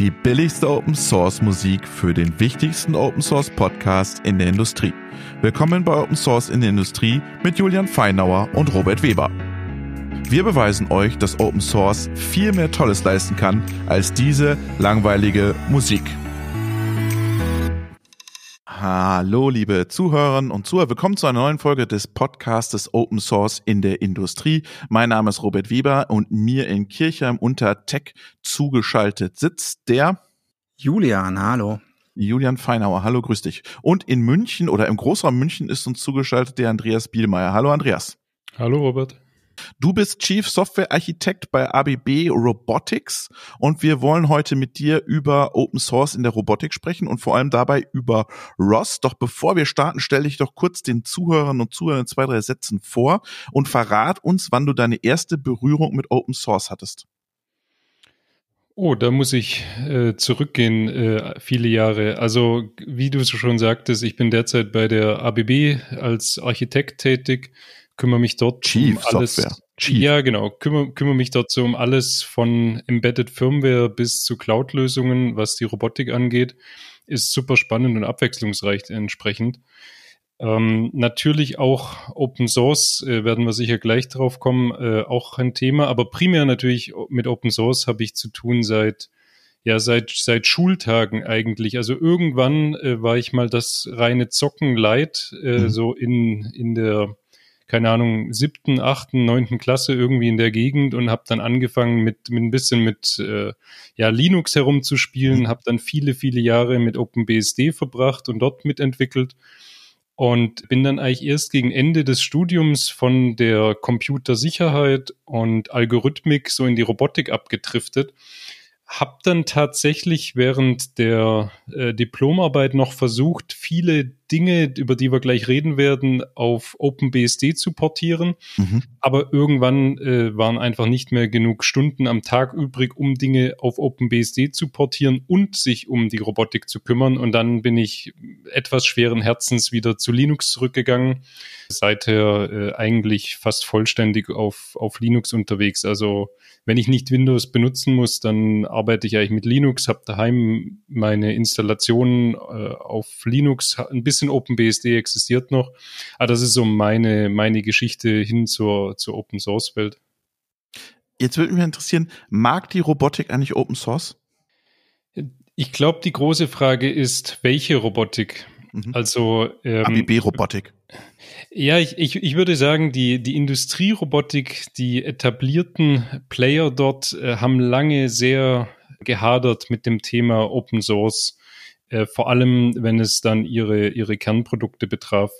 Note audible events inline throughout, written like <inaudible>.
Die billigste Open Source Musik für den wichtigsten Open Source Podcast in der Industrie. Willkommen bei Open Source in der Industrie mit Julian Feinauer und Robert Weber. Wir beweisen euch, dass Open Source viel mehr Tolles leisten kann als diese langweilige Musik. Hallo, liebe Zuhörerinnen und Zuhörer. Willkommen zu einer neuen Folge des Podcastes Open Source in der Industrie. Mein Name ist Robert Weber und mir in Kirchheim unter Tech zugeschaltet sitzt der Julian. Hallo. Julian Feinauer. Hallo, grüß dich. Und in München oder im Großraum München ist uns zugeschaltet der Andreas Bielmeier. Hallo, Andreas. Hallo, Robert. Du bist Chief Software Architekt bei ABB Robotics und wir wollen heute mit dir über Open Source in der Robotik sprechen und vor allem dabei über ROS. Doch bevor wir starten, stelle ich doch kurz den Zuhörern und Zuhörern in zwei, drei Sätzen vor und verrat uns, wann du deine erste Berührung mit Open Source hattest. Oh, da muss ich äh, zurückgehen, äh, viele Jahre. Also, wie du schon sagtest, ich bin derzeit bei der ABB als Architekt tätig kümmere mich dort Chief um alles. Software. Chief. Ja, genau. Kümmere, kümmere mich dort so um alles von Embedded Firmware bis zu Cloud-Lösungen, was die Robotik angeht. Ist super spannend und abwechslungsreich entsprechend. Ähm, natürlich auch Open Source, äh, werden wir sicher gleich drauf kommen, äh, auch ein Thema, aber primär natürlich mit Open Source habe ich zu tun seit ja seit seit Schultagen eigentlich. Also irgendwann äh, war ich mal das reine Zocken leid, äh, mhm. so in in der keine Ahnung, siebten, achten, neunten Klasse irgendwie in der Gegend und habe dann angefangen mit, mit ein bisschen mit äh, ja, Linux herumzuspielen, mhm. habe dann viele, viele Jahre mit OpenBSD verbracht und dort mitentwickelt und bin dann eigentlich erst gegen Ende des Studiums von der Computersicherheit und Algorithmik so in die Robotik abgedriftet habe dann tatsächlich während der äh, Diplomarbeit noch versucht, viele Dinge, über die wir gleich reden werden, auf OpenBSD zu portieren. Mhm. Aber irgendwann äh, waren einfach nicht mehr genug Stunden am Tag übrig, um Dinge auf OpenBSD zu portieren und sich um die Robotik zu kümmern. Und dann bin ich etwas schweren Herzens wieder zu Linux zurückgegangen. Seither äh, eigentlich fast vollständig auf, auf Linux unterwegs. Also wenn ich nicht Windows benutzen muss, dann arbeite ich eigentlich mit Linux, habe daheim meine Installationen äh, auf Linux, ein bisschen OpenBSD existiert noch. Aber das ist so meine, meine Geschichte hin zur, zur Open Source Welt. Jetzt würde mich interessieren, mag die Robotik eigentlich Open Source? Ich glaube, die große Frage ist, welche Robotik? Mhm. Also ähm, ABB-Robotik. Ja, ich, ich, ich würde sagen, die, die Industrierobotik, die etablierten Player dort äh, haben lange sehr gehadert mit dem Thema Open Source, äh, vor allem wenn es dann ihre, ihre Kernprodukte betraf.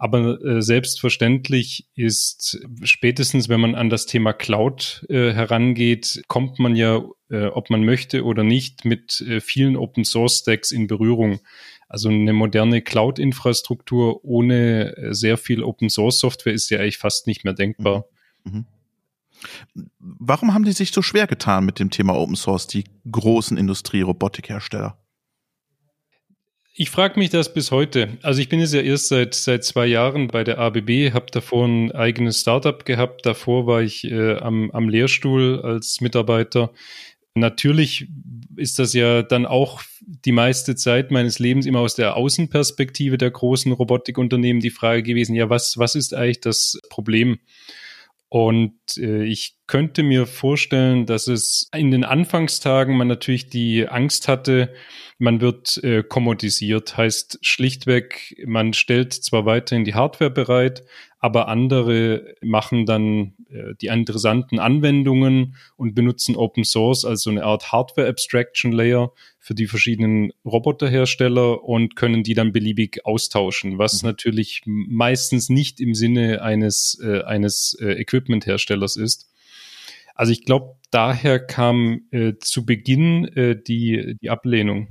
Aber äh, selbstverständlich ist spätestens, wenn man an das Thema Cloud äh, herangeht, kommt man ja, äh, ob man möchte oder nicht, mit äh, vielen Open Source Stacks in Berührung. Also eine moderne Cloud-Infrastruktur ohne äh, sehr viel Open-Source-Software ist ja eigentlich fast nicht mehr denkbar. Mhm. mhm. Warum haben die sich so schwer getan mit dem Thema Open Source, die großen Industrie-Robotikhersteller? Ich frage mich das bis heute. Also ich bin jetzt ja erst seit seit zwei Jahren bei der ABB, habe davor ein eigenes Startup gehabt. Davor war ich äh, am, am Lehrstuhl als Mitarbeiter. Natürlich ist das ja dann auch die meiste Zeit meines Lebens immer aus der Außenperspektive der großen Robotikunternehmen die Frage gewesen, ja, was, was ist eigentlich das Problem? Und äh, ich könnte mir vorstellen, dass es in den Anfangstagen man natürlich die Angst hatte, man wird äh, kommodisiert, heißt schlichtweg, man stellt zwar weiterhin die Hardware bereit, aber andere machen dann äh, die interessanten Anwendungen und benutzen Open Source als so eine Art Hardware Abstraction Layer für die verschiedenen Roboterhersteller und können die dann beliebig austauschen, was mhm. natürlich meistens nicht im Sinne eines, äh, eines äh, Equipment-Herstellers ist. Also ich glaube, daher kam äh, zu Beginn äh, die, die Ablehnung.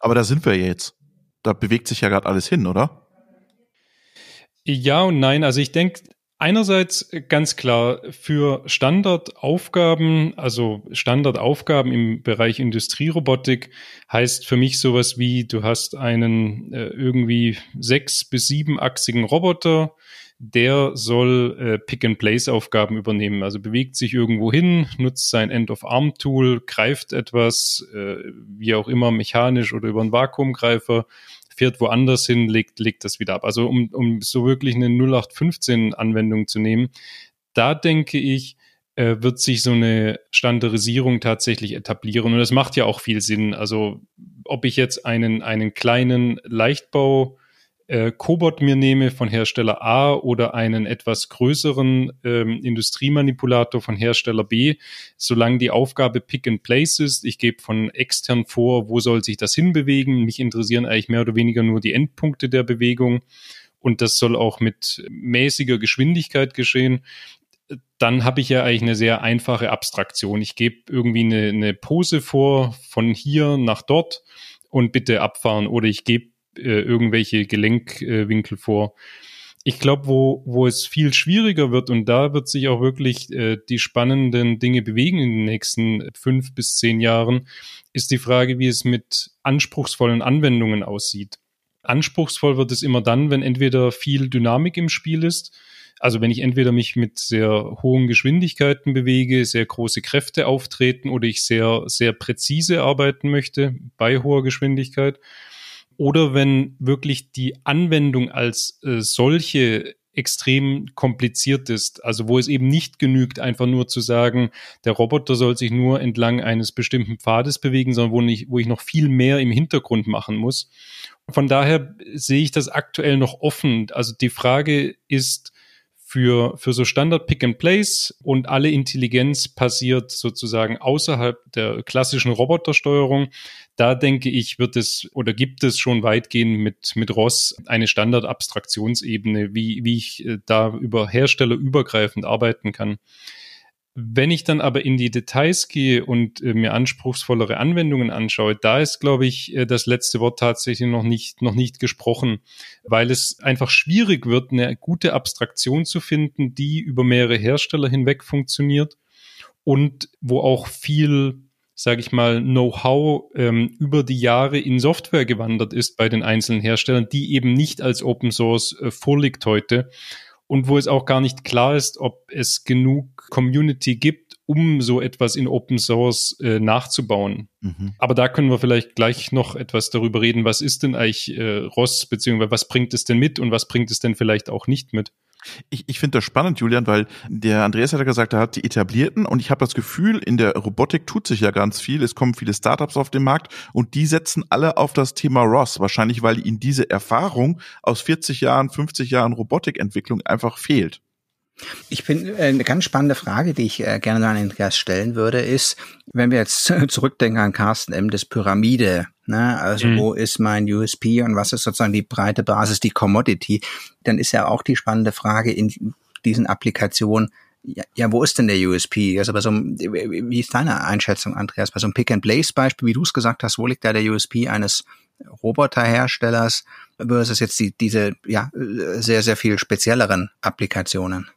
Aber da sind wir jetzt. Da bewegt sich ja gerade alles hin, oder? Ja und nein. Also ich denke, einerseits ganz klar für Standardaufgaben, also Standardaufgaben im Bereich Industrierobotik heißt für mich sowas wie, du hast einen äh, irgendwie sechs bis siebenachsigen Roboter, der soll äh, Pick-and-Place-Aufgaben übernehmen. Also bewegt sich irgendwo hin, nutzt sein End-of-Arm-Tool, greift etwas, äh, wie auch immer, mechanisch oder über einen Vakuumgreifer, fährt woanders hin, legt, legt das wieder ab. Also um, um so wirklich eine 0815-Anwendung zu nehmen, da denke ich, äh, wird sich so eine Standardisierung tatsächlich etablieren. Und das macht ja auch viel Sinn. Also ob ich jetzt einen, einen kleinen Leichtbau äh, Cobot mir nehme von Hersteller A oder einen etwas größeren ähm, Industriemanipulator von Hersteller B, solange die Aufgabe Pick and Place ist, ich gebe von extern vor, wo soll sich das hinbewegen. Mich interessieren eigentlich mehr oder weniger nur die Endpunkte der Bewegung und das soll auch mit mäßiger Geschwindigkeit geschehen dann habe ich ja eigentlich eine sehr einfache Abstraktion. Ich gebe irgendwie eine, eine Pose vor von hier nach dort und bitte abfahren oder ich gebe äh, irgendwelche Gelenkwinkel vor. Ich glaube, wo, wo es viel schwieriger wird und da wird sich auch wirklich äh, die spannenden Dinge bewegen in den nächsten fünf bis zehn Jahren, ist die Frage, wie es mit anspruchsvollen Anwendungen aussieht. Anspruchsvoll wird es immer dann, wenn entweder viel Dynamik im Spiel ist, also wenn ich entweder mich mit sehr hohen Geschwindigkeiten bewege, sehr große Kräfte auftreten oder ich sehr, sehr präzise arbeiten möchte bei hoher Geschwindigkeit, oder wenn wirklich die Anwendung als äh, solche extrem kompliziert ist. Also wo es eben nicht genügt, einfach nur zu sagen, der Roboter soll sich nur entlang eines bestimmten Pfades bewegen, sondern wo, nicht, wo ich noch viel mehr im Hintergrund machen muss. Von daher sehe ich das aktuell noch offen. Also die Frage ist, für, für so Standard Pick and Place und alle Intelligenz passiert sozusagen außerhalb der klassischen Robotersteuerung. Da denke ich, wird es oder gibt es schon weitgehend mit, mit ROS eine Standard-Abstraktionsebene, wie, wie ich äh, da über Hersteller übergreifend arbeiten kann. Wenn ich dann aber in die Details gehe und äh, mir anspruchsvollere Anwendungen anschaue, da ist, glaube ich, äh, das letzte Wort tatsächlich noch nicht, noch nicht gesprochen, weil es einfach schwierig wird, eine gute Abstraktion zu finden, die über mehrere Hersteller hinweg funktioniert und wo auch viel sage ich mal, Know-how ähm, über die Jahre in Software gewandert ist bei den einzelnen Herstellern, die eben nicht als Open Source äh, vorliegt heute und wo es auch gar nicht klar ist, ob es genug Community gibt, um so etwas in Open Source äh, nachzubauen. Mhm. Aber da können wir vielleicht gleich noch etwas darüber reden, was ist denn eigentlich äh, ROS, beziehungsweise was bringt es denn mit und was bringt es denn vielleicht auch nicht mit? Ich, ich finde das spannend, Julian, weil der Andreas hat ja gesagt, er hat die etablierten und ich habe das Gefühl, in der Robotik tut sich ja ganz viel. Es kommen viele Startups auf den Markt und die setzen alle auf das Thema ROS. Wahrscheinlich, weil ihnen diese Erfahrung aus 40 Jahren, 50 Jahren Robotikentwicklung einfach fehlt. Ich finde, äh, eine ganz spannende Frage, die ich äh, gerne an Andreas stellen würde, ist, wenn wir jetzt <laughs> zurückdenken an Carsten M. das Pyramide, ne, also mhm. wo ist mein USP und was ist sozusagen die breite Basis, die Commodity, dann ist ja auch die spannende Frage in diesen Applikationen, ja, ja, wo ist denn der USP? Also bei so einem, wie ist deine Einschätzung, Andreas? Bei so einem Pick-and-Place-Beispiel, wie du es gesagt hast, wo liegt da der USP eines Roboterherstellers versus jetzt die, diese ja sehr, sehr viel spezielleren Applikationen?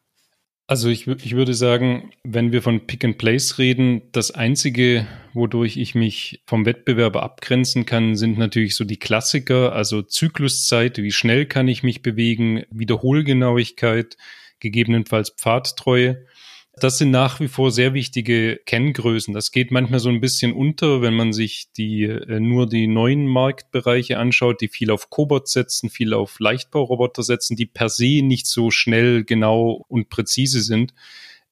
Also ich, ich würde sagen, wenn wir von Pick and Place reden, das Einzige, wodurch ich mich vom Wettbewerber abgrenzen kann, sind natürlich so die Klassiker, also Zykluszeit, wie schnell kann ich mich bewegen, Wiederholgenauigkeit, gegebenenfalls Pfadtreue. Das sind nach wie vor sehr wichtige Kenngrößen. Das geht manchmal so ein bisschen unter, wenn man sich die äh, nur die neuen Marktbereiche anschaut, die viel auf Cobot setzen, viel auf Leichtbauroboter setzen, die per se nicht so schnell, genau und präzise sind.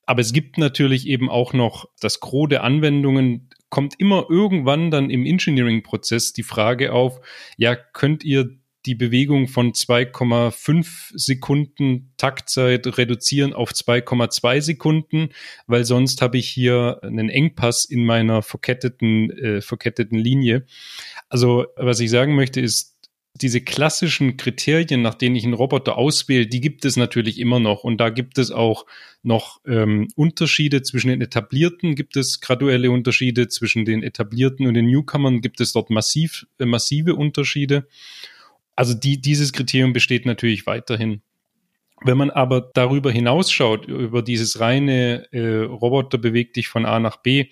Aber es gibt natürlich eben auch noch das Gros der Anwendungen, kommt immer irgendwann dann im Engineering-Prozess die Frage auf, ja, könnt ihr die Bewegung von 2,5 Sekunden Taktzeit reduzieren auf 2,2 Sekunden, weil sonst habe ich hier einen Engpass in meiner verketteten, äh, verketteten Linie. Also was ich sagen möchte ist, diese klassischen Kriterien, nach denen ich einen Roboter auswähle, die gibt es natürlich immer noch. Und da gibt es auch noch ähm, Unterschiede zwischen den etablierten, gibt es graduelle Unterschiede zwischen den etablierten und den Newcomern, gibt es dort massiv, äh, massive Unterschiede. Also die, dieses Kriterium besteht natürlich weiterhin. Wenn man aber darüber hinausschaut, über dieses reine äh, Roboter bewegt dich von A nach B,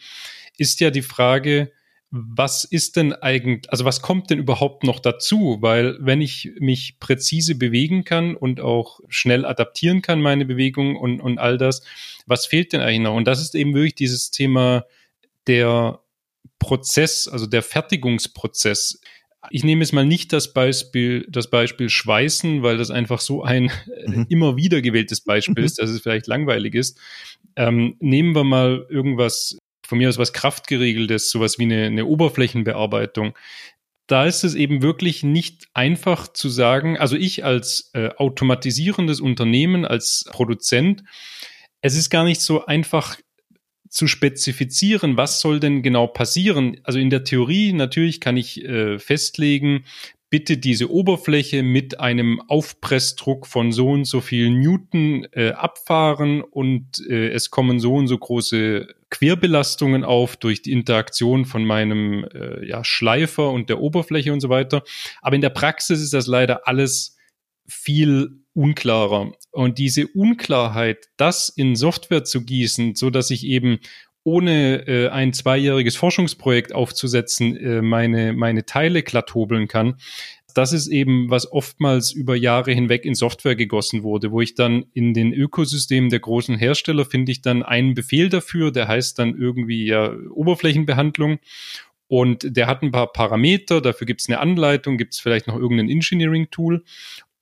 ist ja die Frage, was ist denn eigentlich, also was kommt denn überhaupt noch dazu? Weil wenn ich mich präzise bewegen kann und auch schnell adaptieren kann, meine Bewegung und, und all das, was fehlt denn eigentlich noch? Und das ist eben wirklich dieses Thema der Prozess, also der Fertigungsprozess. Ich nehme jetzt mal nicht das Beispiel, das Beispiel Schweißen, weil das einfach so ein mhm. immer wieder gewähltes Beispiel ist, dass es vielleicht langweilig ist. Ähm, nehmen wir mal irgendwas, von mir aus was Kraftgeregeltes, sowas wie eine, eine Oberflächenbearbeitung. Da ist es eben wirklich nicht einfach zu sagen, also ich als äh, automatisierendes Unternehmen, als Produzent, es ist gar nicht so einfach zu spezifizieren, was soll denn genau passieren. Also in der Theorie natürlich kann ich äh, festlegen, bitte diese Oberfläche mit einem Aufpressdruck von so und so viel Newton äh, abfahren und äh, es kommen so und so große Querbelastungen auf durch die Interaktion von meinem äh, ja, Schleifer und der Oberfläche und so weiter. Aber in der Praxis ist das leider alles viel unklarer. Und diese Unklarheit, das in Software zu gießen, so dass ich eben ohne äh, ein zweijähriges Forschungsprojekt aufzusetzen, äh, meine, meine Teile glatt hobeln kann. Das ist eben, was oftmals über Jahre hinweg in Software gegossen wurde, wo ich dann in den Ökosystemen der großen Hersteller finde ich dann einen Befehl dafür, der heißt dann irgendwie ja Oberflächenbehandlung. Und der hat ein paar Parameter, dafür gibt es eine Anleitung, gibt es vielleicht noch irgendein Engineering-Tool.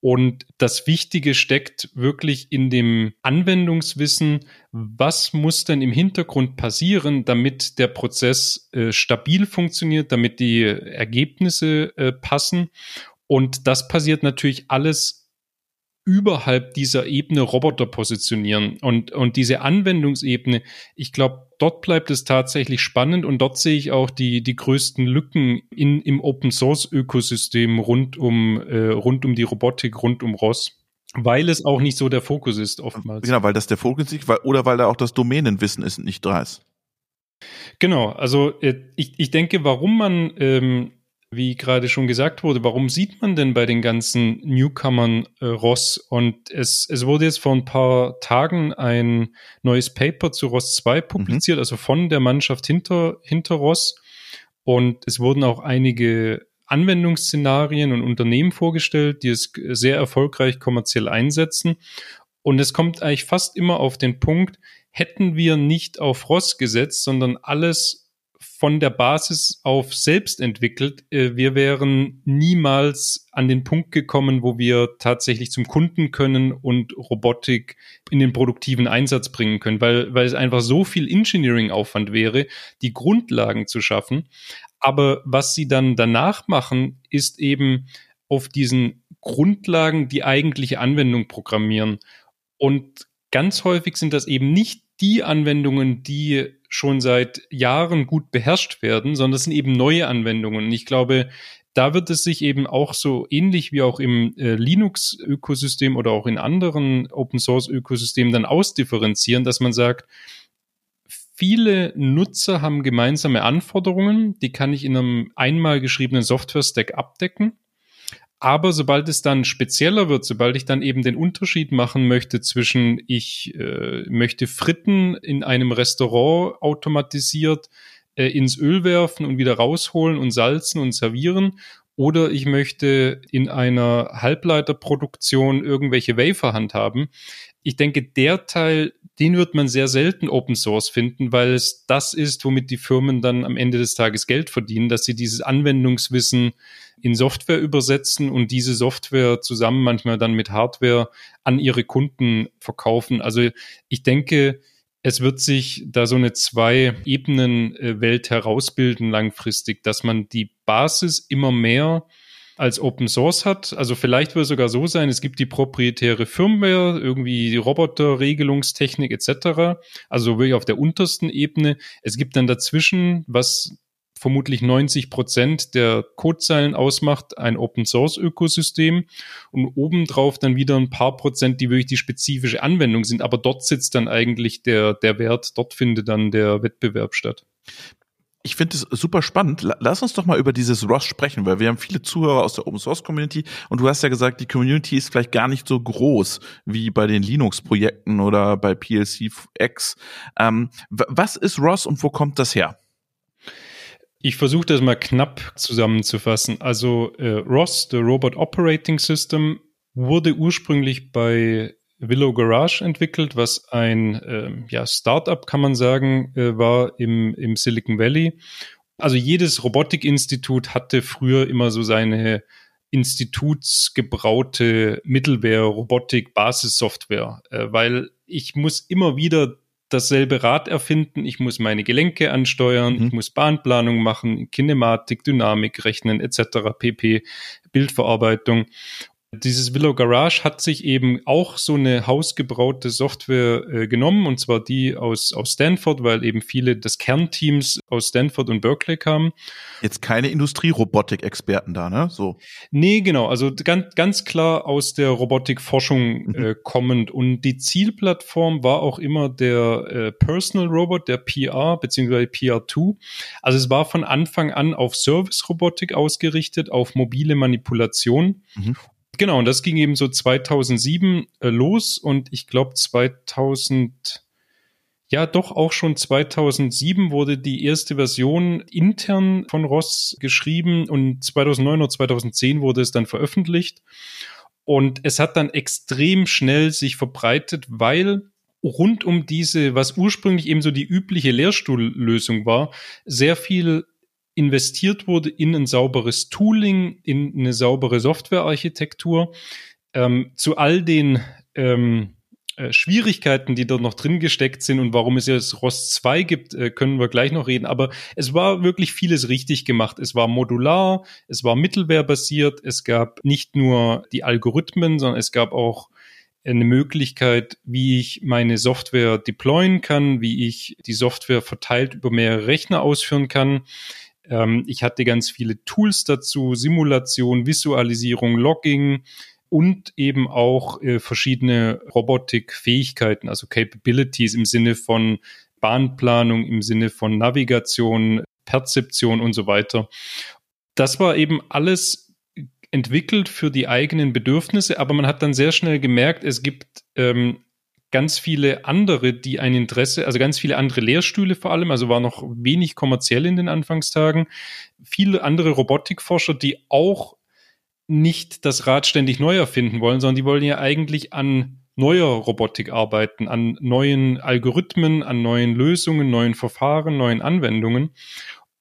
Und das Wichtige steckt wirklich in dem Anwendungswissen, was muss denn im Hintergrund passieren, damit der Prozess äh, stabil funktioniert, damit die Ergebnisse äh, passen. Und das passiert natürlich alles überhalb dieser Ebene Roboter positionieren. Und, und diese Anwendungsebene, ich glaube, dort bleibt es tatsächlich spannend und dort sehe ich auch die, die größten Lücken in, im Open Source Ökosystem rund um, äh, rund um die Robotik, rund um ROS. Weil es auch nicht so der Fokus ist, oftmals. Genau, weil das der Fokus ist, weil, oder weil da auch das Domänenwissen ist nicht da ist. Genau, also äh, ich, ich denke, warum man ähm, wie gerade schon gesagt wurde, warum sieht man denn bei den ganzen Newcomern äh, Ross? Und es, es wurde jetzt vor ein paar Tagen ein neues Paper zu Ross 2 mhm. publiziert, mhm. also von der Mannschaft hinter, hinter Ross. Und es wurden auch einige Anwendungsszenarien und Unternehmen vorgestellt, die es sehr erfolgreich kommerziell einsetzen. Und es kommt eigentlich fast immer auf den Punkt, hätten wir nicht auf Ross gesetzt, sondern alles von der Basis auf selbst entwickelt. Äh, wir wären niemals an den Punkt gekommen, wo wir tatsächlich zum Kunden können und Robotik in den produktiven Einsatz bringen können, weil, weil es einfach so viel Engineering-Aufwand wäre, die Grundlagen zu schaffen. Aber was sie dann danach machen, ist eben auf diesen Grundlagen die eigentliche Anwendung programmieren. Und ganz häufig sind das eben nicht die Anwendungen, die schon seit Jahren gut beherrscht werden, sondern es sind eben neue Anwendungen. Und ich glaube, da wird es sich eben auch so ähnlich wie auch im äh, Linux-Ökosystem oder auch in anderen Open-Source-Ökosystemen dann ausdifferenzieren, dass man sagt, viele Nutzer haben gemeinsame Anforderungen, die kann ich in einem einmal geschriebenen Software-Stack abdecken. Aber sobald es dann spezieller wird, sobald ich dann eben den Unterschied machen möchte zwischen ich äh, möchte Fritten in einem Restaurant automatisiert äh, ins Öl werfen und wieder rausholen und salzen und servieren oder ich möchte in einer Halbleiterproduktion irgendwelche Wafer handhaben. Ich denke, der Teil, den wird man sehr selten Open Source finden, weil es das ist, womit die Firmen dann am Ende des Tages Geld verdienen, dass sie dieses Anwendungswissen in Software übersetzen und diese Software zusammen manchmal dann mit Hardware an ihre Kunden verkaufen. Also ich denke, es wird sich da so eine Zwei-Ebenen-Welt herausbilden langfristig, dass man die Basis immer mehr als Open Source hat. Also vielleicht wird es sogar so sein, es gibt die proprietäre Firmware, irgendwie die Roboterregelungstechnik etc. Also wirklich auf der untersten Ebene. Es gibt dann dazwischen, was vermutlich 90 Prozent der Codezeilen ausmacht, ein Open Source Ökosystem und obendrauf dann wieder ein paar Prozent, die wirklich die spezifische Anwendung sind. Aber dort sitzt dann eigentlich der, der Wert, dort findet dann der Wettbewerb statt. Ich finde es super spannend. Lass uns doch mal über dieses ROS sprechen, weil wir haben viele Zuhörer aus der Open Source Community und du hast ja gesagt, die Community ist vielleicht gar nicht so groß wie bei den Linux-Projekten oder bei PLC X. Ähm, was ist ROS und wo kommt das her? Ich versuche das mal knapp zusammenzufassen. Also äh, ROS, der Robot Operating System, wurde ursprünglich bei Willow Garage entwickelt, was ein äh, ja, Startup, kann man sagen, äh, war im, im Silicon Valley. Also jedes Robotikinstitut hatte früher immer so seine institutsgebraute Mittelware, Robotik, Basissoftware, äh, weil ich muss immer wieder dasselbe Rad erfinden, ich muss meine Gelenke ansteuern, mhm. ich muss Bahnplanung machen, Kinematik, Dynamik rechnen etc., pp, Bildverarbeitung. Dieses Willow Garage hat sich eben auch so eine hausgebraute Software äh, genommen, und zwar die aus, aus Stanford, weil eben viele des Kernteams aus Stanford und Berkeley kamen. Jetzt keine Industrierobotik-Experten da, ne? So. Nee, genau. Also ganz, ganz klar aus der Robotikforschung mhm. äh, kommend. Und die Zielplattform war auch immer der äh, Personal Robot, der PR, beziehungsweise PR2. Also es war von Anfang an auf Service-Robotik ausgerichtet, auf mobile Manipulation. Mhm. Genau, und das ging eben so 2007 äh, los und ich glaube 2000, ja doch auch schon 2007 wurde die erste Version intern von Ross geschrieben und 2009 oder 2010 wurde es dann veröffentlicht. Und es hat dann extrem schnell sich verbreitet, weil rund um diese, was ursprünglich eben so die übliche Lehrstuhllösung war, sehr viel investiert wurde in ein sauberes Tooling, in eine saubere Softwarearchitektur. Ähm, zu all den ähm, äh, Schwierigkeiten, die dort noch drin gesteckt sind und warum es jetzt ROS 2 gibt, äh, können wir gleich noch reden. Aber es war wirklich vieles richtig gemacht. Es war modular, es war mittelwehrbasiert, es gab nicht nur die Algorithmen, sondern es gab auch eine Möglichkeit, wie ich meine Software deployen kann, wie ich die Software verteilt über mehrere Rechner ausführen kann. Ähm, ich hatte ganz viele Tools dazu, Simulation, Visualisierung, Logging und eben auch äh, verschiedene Robotikfähigkeiten, also Capabilities im Sinne von Bahnplanung, im Sinne von Navigation, Perzeption und so weiter. Das war eben alles entwickelt für die eigenen Bedürfnisse, aber man hat dann sehr schnell gemerkt, es gibt ähm, ganz viele andere, die ein Interesse, also ganz viele andere Lehrstühle vor allem, also war noch wenig kommerziell in den Anfangstagen, viele andere Robotikforscher, die auch nicht das Rad ständig neu erfinden wollen, sondern die wollen ja eigentlich an neuer Robotik arbeiten, an neuen Algorithmen, an neuen Lösungen, neuen Verfahren, neuen Anwendungen.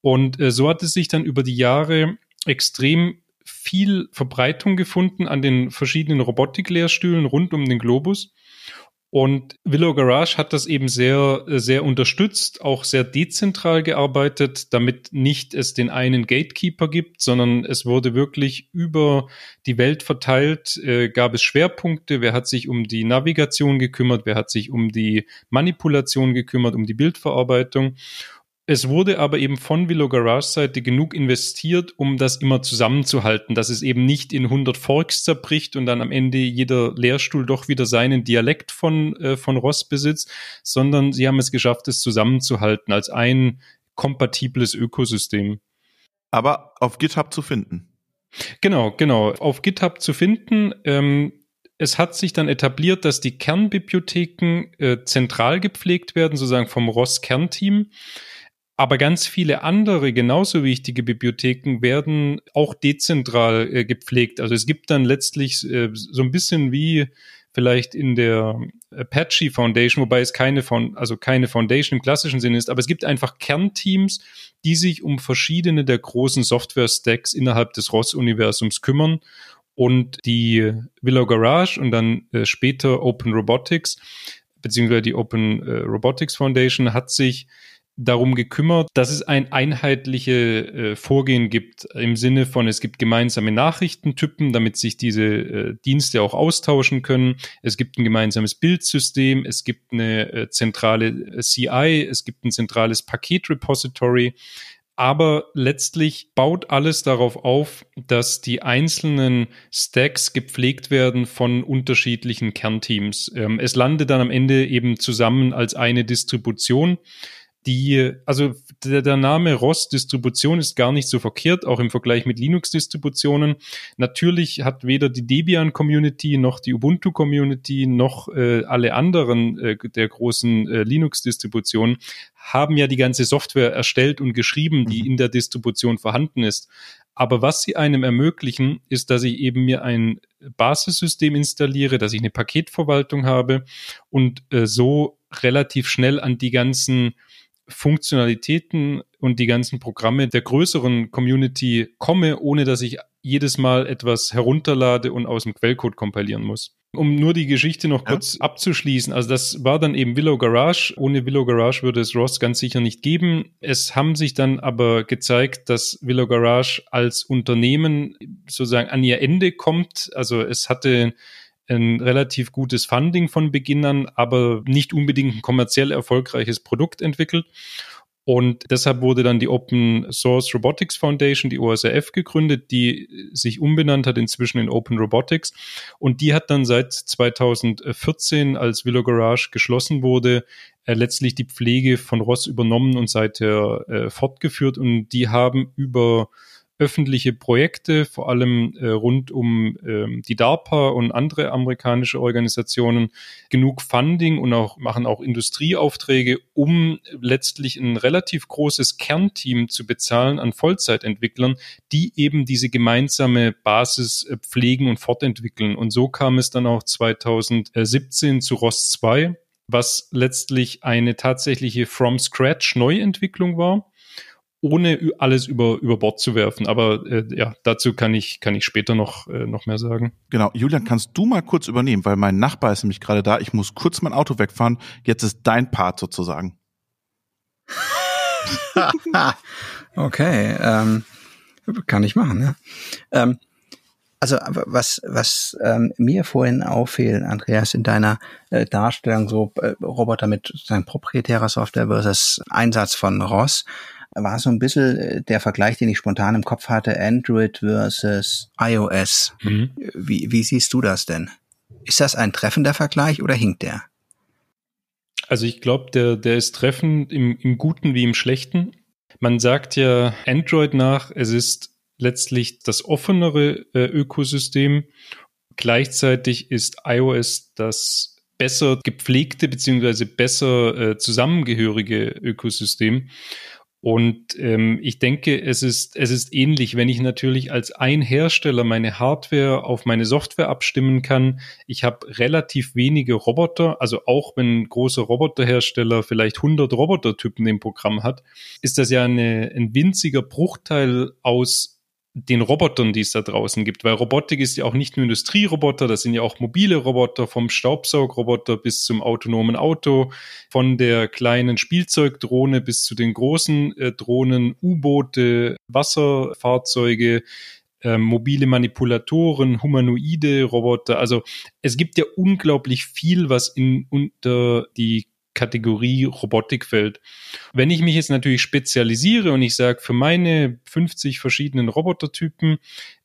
Und äh, so hat es sich dann über die Jahre extrem viel Verbreitung gefunden an den verschiedenen Robotiklehrstühlen rund um den Globus. Und Willow Garage hat das eben sehr, sehr unterstützt, auch sehr dezentral gearbeitet, damit nicht es den einen Gatekeeper gibt, sondern es wurde wirklich über die Welt verteilt, äh, gab es Schwerpunkte, wer hat sich um die Navigation gekümmert, wer hat sich um die Manipulation gekümmert, um die Bildverarbeitung. Es wurde aber eben von Willow Garage Seite genug investiert, um das immer zusammenzuhalten, dass es eben nicht in 100 Forks zerbricht und dann am Ende jeder Lehrstuhl doch wieder seinen Dialekt von, äh, von Ross besitzt, sondern sie haben es geschafft, es zusammenzuhalten als ein kompatibles Ökosystem. Aber auf GitHub zu finden. Genau, genau. Auf GitHub zu finden. Ähm, es hat sich dann etabliert, dass die Kernbibliotheken äh, zentral gepflegt werden, sozusagen vom ROS-Kernteam. Aber ganz viele andere, genauso wichtige Bibliotheken werden auch dezentral äh, gepflegt. Also es gibt dann letztlich äh, so ein bisschen wie vielleicht in der Apache Foundation, wobei es keine, von, also keine Foundation im klassischen Sinne ist, aber es gibt einfach Kernteams, die sich um verschiedene der großen Software-Stacks innerhalb des ROS-Universums kümmern. Und die Willow Garage und dann äh, später Open Robotics, beziehungsweise die Open äh, Robotics Foundation hat sich darum gekümmert, dass es ein einheitliche äh, Vorgehen gibt im Sinne von, es gibt gemeinsame Nachrichtentypen, damit sich diese äh, Dienste auch austauschen können. Es gibt ein gemeinsames Bildsystem, es gibt eine äh, zentrale äh, CI, es gibt ein zentrales Paketrepository. Aber letztlich baut alles darauf auf, dass die einzelnen Stacks gepflegt werden von unterschiedlichen Kernteams. Ähm, es landet dann am Ende eben zusammen als eine Distribution die, also der, der Name ROS-Distribution ist gar nicht so verkehrt, auch im Vergleich mit Linux-Distributionen. Natürlich hat weder die Debian-Community noch die Ubuntu-Community noch äh, alle anderen äh, der großen äh, Linux-Distributionen haben ja die ganze Software erstellt und geschrieben, die mhm. in der Distribution vorhanden ist. Aber was sie einem ermöglichen, ist, dass ich eben mir ein Basissystem installiere, dass ich eine Paketverwaltung habe und äh, so relativ schnell an die ganzen Funktionalitäten und die ganzen Programme der größeren Community komme, ohne dass ich jedes Mal etwas herunterlade und aus dem Quellcode kompilieren muss. Um nur die Geschichte noch ja. kurz abzuschließen, also das war dann eben Willow Garage. Ohne Willow Garage würde es ROS ganz sicher nicht geben. Es haben sich dann aber gezeigt, dass Willow Garage als Unternehmen sozusagen an ihr Ende kommt. Also es hatte ein relativ gutes Funding von Beginn an, aber nicht unbedingt ein kommerziell erfolgreiches Produkt entwickelt. Und deshalb wurde dann die Open Source Robotics Foundation, die OSRF, gegründet, die sich umbenannt hat inzwischen in Open Robotics. Und die hat dann seit 2014, als Willow Garage geschlossen wurde, äh, letztlich die Pflege von Ross übernommen und seither äh, fortgeführt. Und die haben über öffentliche Projekte, vor allem äh, rund um ähm, die DARPA und andere amerikanische Organisationen, genug Funding und auch machen auch Industrieaufträge, um letztlich ein relativ großes Kernteam zu bezahlen an Vollzeitentwicklern, die eben diese gemeinsame Basis äh, pflegen und fortentwickeln. Und so kam es dann auch 2017 zu ROS 2, was letztlich eine tatsächliche From Scratch Neuentwicklung war ohne alles über, über Bord zu werfen. Aber äh, ja, dazu kann ich, kann ich später noch, äh, noch mehr sagen. Genau. Julian, kannst du mal kurz übernehmen, weil mein Nachbar ist nämlich gerade da. Ich muss kurz mein Auto wegfahren. Jetzt ist dein Part sozusagen. <laughs> okay, ähm, kann ich machen, ne? Ähm, also was, was ähm, mir vorhin auffiel, Andreas, in deiner äh, Darstellung, so äh, Roboter mit sozusagen proprietärer Software versus Einsatz von ROS, war so ein bisschen äh, der Vergleich, den ich spontan im Kopf hatte, Android versus iOS. Mhm. Wie, wie siehst du das denn? Ist das ein treffender Vergleich oder hinkt der? Also ich glaube, der, der ist treffend im, im Guten wie im Schlechten. Man sagt ja Android nach, es ist letztlich das offenere äh, Ökosystem. Gleichzeitig ist iOS das besser gepflegte beziehungsweise besser äh, zusammengehörige Ökosystem. Und ähm, ich denke, es ist, es ist ähnlich, wenn ich natürlich als ein Hersteller meine Hardware auf meine Software abstimmen kann. Ich habe relativ wenige Roboter, also auch wenn ein großer Roboterhersteller vielleicht 100 Robotertypen im Programm hat, ist das ja eine, ein winziger Bruchteil aus den Robotern, die es da draußen gibt, weil Robotik ist ja auch nicht nur Industrieroboter, das sind ja auch mobile Roboter, vom Staubsaugroboter bis zum autonomen Auto, von der kleinen Spielzeugdrohne bis zu den großen äh, Drohnen, U-Boote, Wasserfahrzeuge, äh, mobile Manipulatoren, humanoide Roboter. Also es gibt ja unglaublich viel, was in unter die Kategorie Robotik fällt. Wenn ich mich jetzt natürlich spezialisiere und ich sage, für meine 50 verschiedenen Robotertypen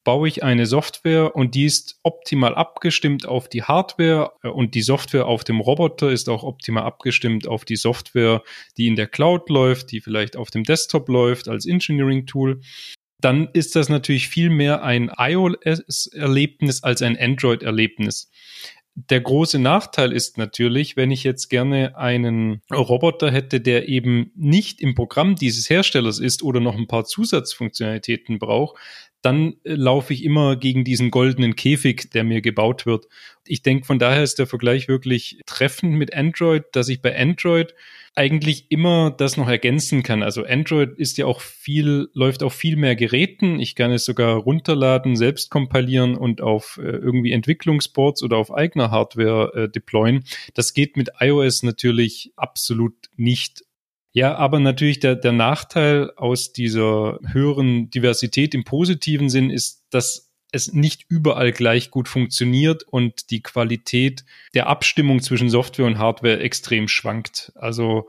baue ich eine Software und die ist optimal abgestimmt auf die Hardware äh, und die Software auf dem Roboter ist auch optimal abgestimmt auf die Software, die in der Cloud läuft, die vielleicht auf dem Desktop läuft als Engineering Tool dann ist das natürlich viel mehr ein iOS-Erlebnis als ein Android-Erlebnis. Der große Nachteil ist natürlich, wenn ich jetzt gerne einen Roboter hätte, der eben nicht im Programm dieses Herstellers ist oder noch ein paar Zusatzfunktionalitäten braucht, dann äh, laufe ich immer gegen diesen goldenen Käfig, der mir gebaut wird. Ich denke, von daher ist der Vergleich wirklich treffend mit Android, dass ich bei Android eigentlich immer das noch ergänzen kann. Also Android ist ja auch viel, läuft auf viel mehr Geräten. Ich kann es sogar runterladen, selbst kompilieren und auf äh, irgendwie Entwicklungsboards oder auf eigener Hardware äh, deployen. Das geht mit iOS natürlich absolut nicht. Ja, aber natürlich der, der Nachteil aus dieser höheren Diversität im positiven Sinn ist, dass es nicht überall gleich gut funktioniert und die Qualität der Abstimmung zwischen Software und Hardware extrem schwankt. Also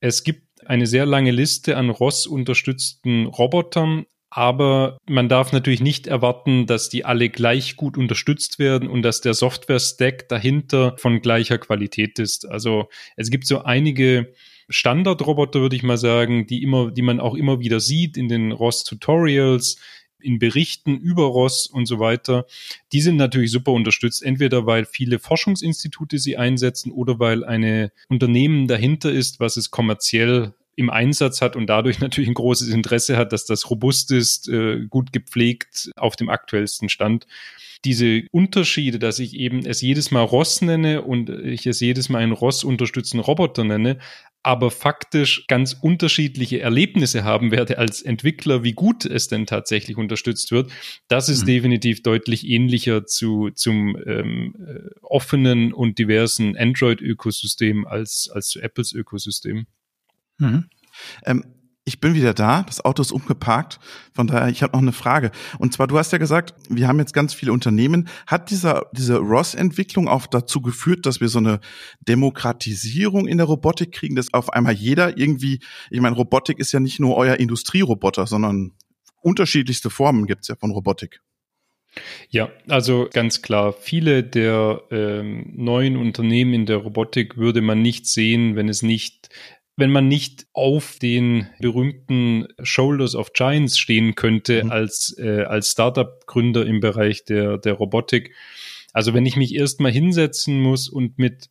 es gibt eine sehr lange Liste an ROS unterstützten Robotern, aber man darf natürlich nicht erwarten, dass die alle gleich gut unterstützt werden und dass der Software-Stack dahinter von gleicher Qualität ist. Also es gibt so einige Standardroboter, würde ich mal sagen, die immer, die man auch immer wieder sieht in den ROS-Tutorials, in Berichten über ROS und so weiter, die sind natürlich super unterstützt. Entweder weil viele Forschungsinstitute sie einsetzen oder weil eine Unternehmen dahinter ist, was es kommerziell im Einsatz hat und dadurch <laughs> natürlich ein großes Interesse hat, dass das robust ist, äh, gut gepflegt auf dem aktuellsten Stand. Diese Unterschiede, dass ich eben es jedes Mal Ross nenne und ich es jedes Mal einen Ross unterstützenden Roboter nenne, aber faktisch ganz unterschiedliche Erlebnisse haben werde als Entwickler, wie gut es denn tatsächlich unterstützt wird, das ist mhm. definitiv deutlich ähnlicher zu, zum ähm, äh, offenen und diversen Android-Ökosystem als, als zu Apples Ökosystem. Mhm. Ähm, ich bin wieder da, das Auto ist umgeparkt. Von daher, ich habe noch eine Frage. Und zwar, du hast ja gesagt, wir haben jetzt ganz viele Unternehmen. Hat dieser, diese ROS-Entwicklung auch dazu geführt, dass wir so eine Demokratisierung in der Robotik kriegen, dass auf einmal jeder irgendwie, ich meine, Robotik ist ja nicht nur euer Industrieroboter, sondern unterschiedlichste Formen gibt's ja von Robotik. Ja, also ganz klar, viele der ähm, neuen Unternehmen in der Robotik würde man nicht sehen, wenn es nicht wenn man nicht auf den berühmten Shoulders of Giants stehen könnte mhm. als, äh, als Startup-Gründer im Bereich der, der Robotik. Also wenn ich mich erstmal hinsetzen muss und mit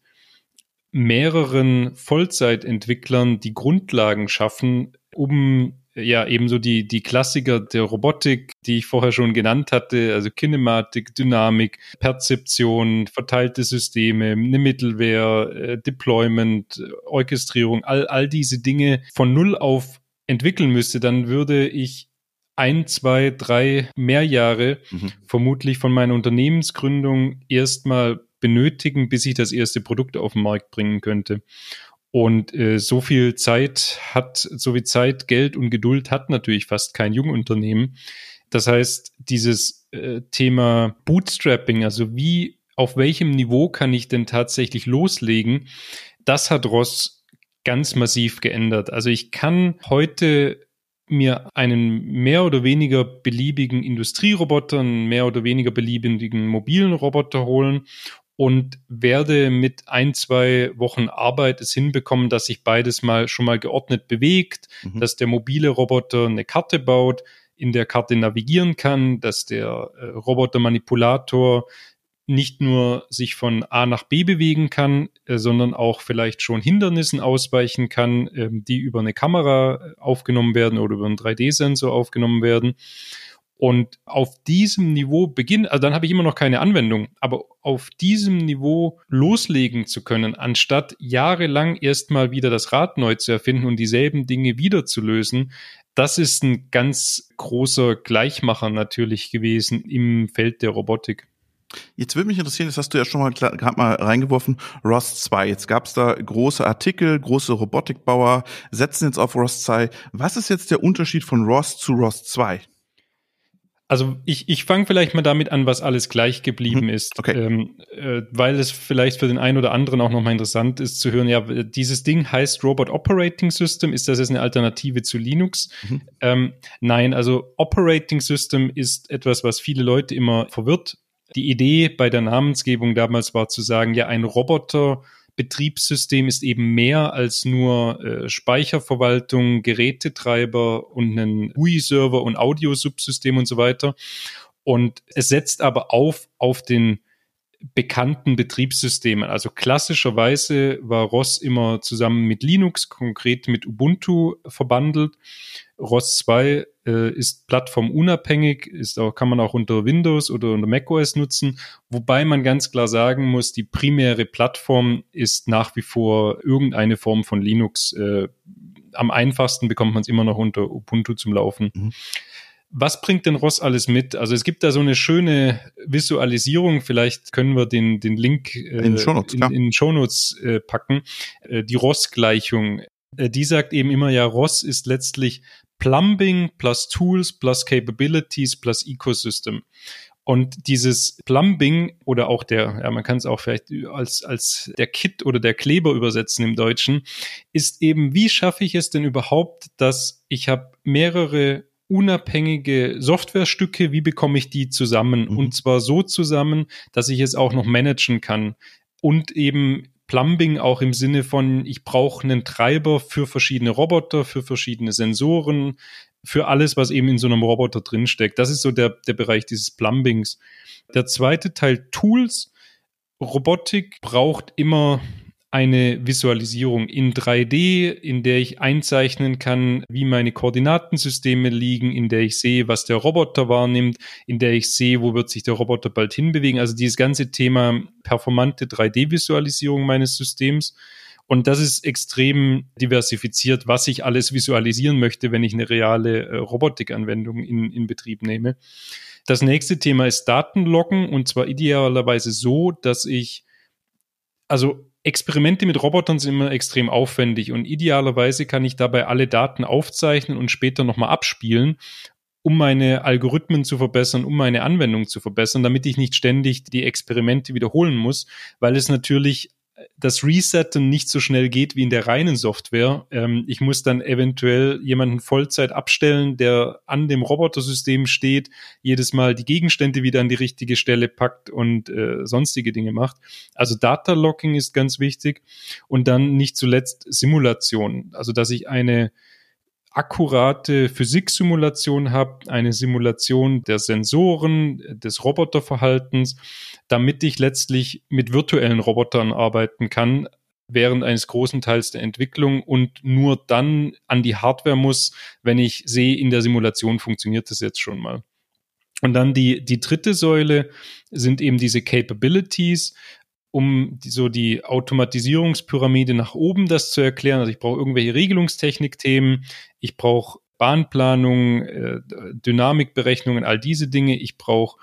mehreren Vollzeitentwicklern die Grundlagen schaffen, um ja ebenso die, die Klassiker der Robotik, die ich vorher schon genannt hatte, also Kinematik, Dynamik, Perzeption, verteilte Systeme, eine Mittelware, äh, Deployment, Orchestrierung, all, all diese Dinge von Null auf entwickeln müsste, dann würde ich ein, zwei, drei mehr Jahre mhm. vermutlich von meiner Unternehmensgründung erstmal benötigen, bis ich das erste Produkt auf den Markt bringen könnte. Und äh, so viel Zeit hat, so viel Zeit, Geld und Geduld hat natürlich fast kein Jungunternehmen. Das heißt, dieses äh, Thema Bootstrapping, also wie, auf welchem Niveau kann ich denn tatsächlich loslegen, das hat Ross ganz massiv geändert. Also ich kann heute mir einen mehr oder weniger beliebigen Industrieroboter, einen mehr oder weniger beliebigen mobilen Roboter holen und werde mit ein, zwei Wochen Arbeit es hinbekommen, dass sich beides mal schon mal geordnet bewegt, mhm. dass der mobile Roboter eine Karte baut, in der Karte navigieren kann, dass der äh, Robotermanipulator nicht nur sich von A nach B bewegen kann, äh, sondern auch vielleicht schon Hindernissen ausweichen kann, äh, die über eine Kamera aufgenommen werden oder über einen 3D-Sensor aufgenommen werden. Und auf diesem Niveau beginnen, also dann habe ich immer noch keine Anwendung, aber auf diesem Niveau loslegen zu können, anstatt jahrelang erstmal wieder das Rad neu zu erfinden und dieselben Dinge wieder zu lösen, das ist ein ganz großer Gleichmacher natürlich gewesen im Feld der Robotik. Jetzt würde mich interessieren, das hast du ja schon mal gerade mal reingeworfen, ROS 2. Jetzt gab es da große Artikel, große Robotikbauer setzen jetzt auf ROS 2. Was ist jetzt der Unterschied von ROS zu ROS 2? Also ich, ich fange vielleicht mal damit an, was alles gleich geblieben mhm. ist, okay. ähm, äh, weil es vielleicht für den einen oder anderen auch nochmal interessant ist zu hören, ja, dieses Ding heißt Robot Operating System, ist das jetzt eine Alternative zu Linux? Mhm. Ähm, nein, also Operating System ist etwas, was viele Leute immer verwirrt. Die Idee bei der Namensgebung damals war zu sagen, ja, ein Roboter Betriebssystem ist eben mehr als nur äh, Speicherverwaltung, Gerätetreiber und einen GUI-Server und Audiosubsystem und so weiter. Und es setzt aber auf auf den bekannten Betriebssystemen. Also klassischerweise war ROS immer zusammen mit Linux, konkret mit Ubuntu verbandelt. ROS 2 äh, ist plattformunabhängig, ist auch, kann man auch unter Windows oder unter macOS nutzen, wobei man ganz klar sagen muss, die primäre Plattform ist nach wie vor irgendeine Form von Linux. Äh, am einfachsten bekommt man es immer noch unter Ubuntu zum Laufen. Mhm. Was bringt denn Ross alles mit? Also es gibt da so eine schöne Visualisierung. Vielleicht können wir den, den Link äh, in, Shownotes, in, in Shownotes äh, packen. Äh, die Ross-Gleichung. Äh, die sagt eben immer, ja, Ross ist letztlich Plumbing plus Tools plus Capabilities plus Ecosystem. Und dieses Plumbing oder auch der, ja, man kann es auch vielleicht als, als der Kit oder der Kleber übersetzen im Deutschen, ist eben, wie schaffe ich es denn überhaupt, dass ich habe mehrere unabhängige Softwarestücke, wie bekomme ich die zusammen? Mhm. Und zwar so zusammen, dass ich es auch noch managen kann und eben Plumbing auch im Sinne von, ich brauche einen Treiber für verschiedene Roboter, für verschiedene Sensoren, für alles, was eben in so einem Roboter drinsteckt. Das ist so der, der Bereich dieses Plumbings. Der zweite Teil Tools. Robotik braucht immer eine Visualisierung in 3D, in der ich einzeichnen kann, wie meine Koordinatensysteme liegen, in der ich sehe, was der Roboter wahrnimmt, in der ich sehe, wo wird sich der Roboter bald hinbewegen. Also dieses ganze Thema performante 3D-Visualisierung meines Systems. Und das ist extrem diversifiziert, was ich alles visualisieren möchte, wenn ich eine reale äh, Robotikanwendung in, in Betrieb nehme. Das nächste Thema ist Datenloggen und zwar idealerweise so, dass ich also Experimente mit Robotern sind immer extrem aufwendig und idealerweise kann ich dabei alle Daten aufzeichnen und später nochmal abspielen, um meine Algorithmen zu verbessern, um meine Anwendung zu verbessern, damit ich nicht ständig die Experimente wiederholen muss, weil es natürlich das Resetten nicht so schnell geht wie in der reinen Software. Ähm, ich muss dann eventuell jemanden Vollzeit abstellen, der an dem Robotersystem steht, jedes Mal die Gegenstände wieder an die richtige Stelle packt und äh, sonstige Dinge macht. Also Data Locking ist ganz wichtig und dann nicht zuletzt Simulation. Also dass ich eine akkurate Physiksimulation habe, eine Simulation der Sensoren, des Roboterverhaltens, damit ich letztlich mit virtuellen Robotern arbeiten kann, während eines großen Teils der Entwicklung und nur dann an die Hardware muss, wenn ich sehe, in der Simulation funktioniert das jetzt schon mal. Und dann die, die dritte Säule sind eben diese Capabilities um die, so die Automatisierungspyramide nach oben das zu erklären. Also ich brauche irgendwelche Regelungstechnikthemen, ich brauche Bahnplanung, äh, Dynamikberechnungen, all diese Dinge. Ich brauche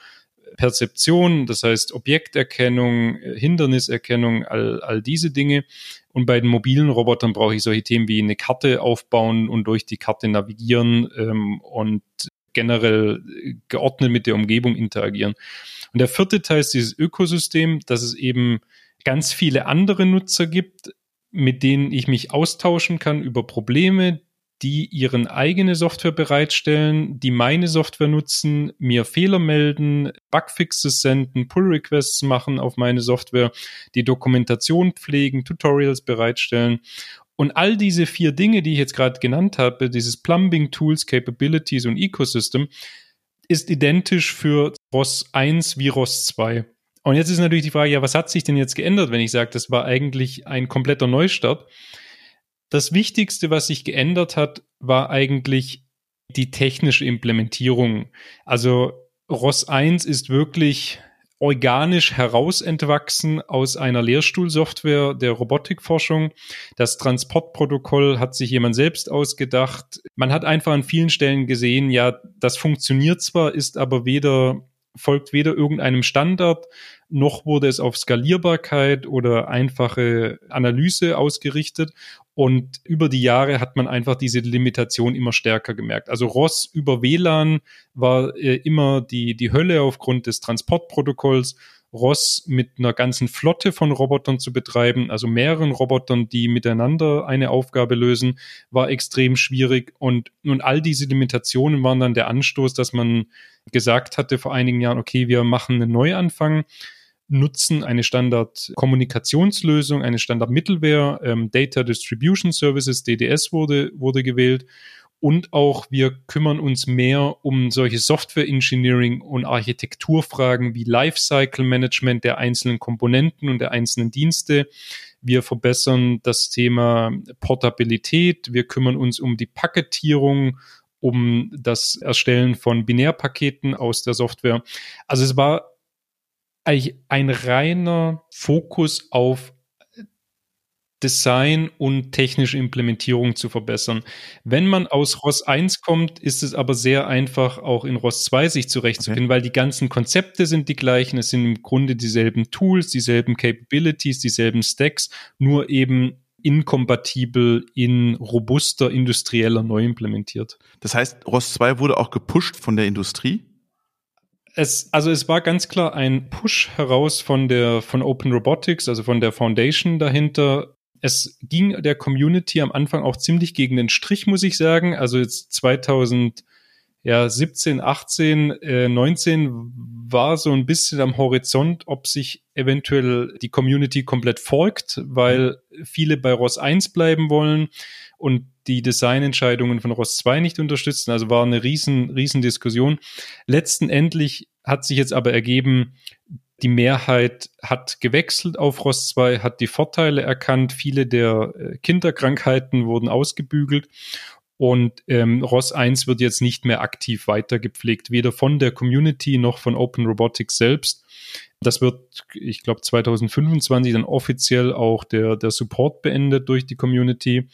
Perzeption, das heißt Objekterkennung, äh, Hinderniserkennung, all, all diese Dinge. Und bei den mobilen Robotern brauche ich solche Themen wie eine Karte aufbauen und durch die Karte navigieren ähm, und generell geordnet mit der Umgebung interagieren. Und der vierte Teil ist dieses Ökosystem, dass es eben ganz viele andere Nutzer gibt, mit denen ich mich austauschen kann über Probleme, die ihren eigene Software bereitstellen, die meine Software nutzen, mir Fehler melden, Bugfixes senden, Pull-Requests machen auf meine Software, die Dokumentation pflegen, Tutorials bereitstellen. Und all diese vier Dinge, die ich jetzt gerade genannt habe, dieses Plumbing, Tools, Capabilities und Ecosystem, ist identisch für ROS 1 wie ROS 2. Und jetzt ist natürlich die Frage, ja, was hat sich denn jetzt geändert, wenn ich sage, das war eigentlich ein kompletter Neustart? Das Wichtigste, was sich geändert hat, war eigentlich die technische Implementierung. Also ROS 1 ist wirklich organisch herausentwachsen aus einer Lehrstuhlsoftware der Robotikforschung. Das Transportprotokoll hat sich jemand selbst ausgedacht. Man hat einfach an vielen Stellen gesehen, ja, das funktioniert zwar, ist aber weder folgt weder irgendeinem Standard, noch wurde es auf Skalierbarkeit oder einfache Analyse ausgerichtet. Und über die Jahre hat man einfach diese Limitation immer stärker gemerkt. Also ROS über WLAN war äh, immer die, die Hölle aufgrund des Transportprotokolls. ROS mit einer ganzen Flotte von Robotern zu betreiben, also mehreren Robotern, die miteinander eine Aufgabe lösen, war extrem schwierig. Und nun all diese Limitationen waren dann der Anstoß, dass man gesagt hatte vor einigen Jahren, okay, wir machen einen Neuanfang nutzen eine Standard-Kommunikationslösung, eine Standard-Mittelware, ähm, Data Distribution Services, DDS wurde, wurde gewählt. Und auch wir kümmern uns mehr um solche Software Engineering und Architekturfragen wie Lifecycle Management der einzelnen Komponenten und der einzelnen Dienste. Wir verbessern das Thema Portabilität. Wir kümmern uns um die Paketierung, um das Erstellen von Binärpaketen aus der Software. Also es war ein reiner Fokus auf Design und technische Implementierung zu verbessern. Wenn man aus ROS 1 kommt, ist es aber sehr einfach, auch in ROS 2 sich zurechtzufinden, okay. weil die ganzen Konzepte sind die gleichen. Es sind im Grunde dieselben Tools, dieselben Capabilities, dieselben Stacks, nur eben inkompatibel in robuster industrieller neu implementiert. Das heißt, ROS 2 wurde auch gepusht von der Industrie? Es, also es war ganz klar ein Push heraus von der, von Open Robotics, also von der Foundation dahinter. Es ging der Community am Anfang auch ziemlich gegen den Strich, muss ich sagen. Also jetzt 2000, ja, 17, 18, äh, 19 war so ein bisschen am Horizont, ob sich eventuell die Community komplett folgt, weil viele bei ROS 1 bleiben wollen und die Designentscheidungen von ROS 2 nicht unterstützen. Also war eine riesen, riesen Diskussion. Letzten Endlich hat sich jetzt aber ergeben, die Mehrheit hat gewechselt auf ROS 2, hat die Vorteile erkannt. Viele der äh, Kinderkrankheiten wurden ausgebügelt und ähm, ROS 1 wird jetzt nicht mehr aktiv weitergepflegt, weder von der Community noch von Open Robotics selbst. Das wird, ich glaube, 2025 dann offiziell auch der, der Support beendet durch die Community.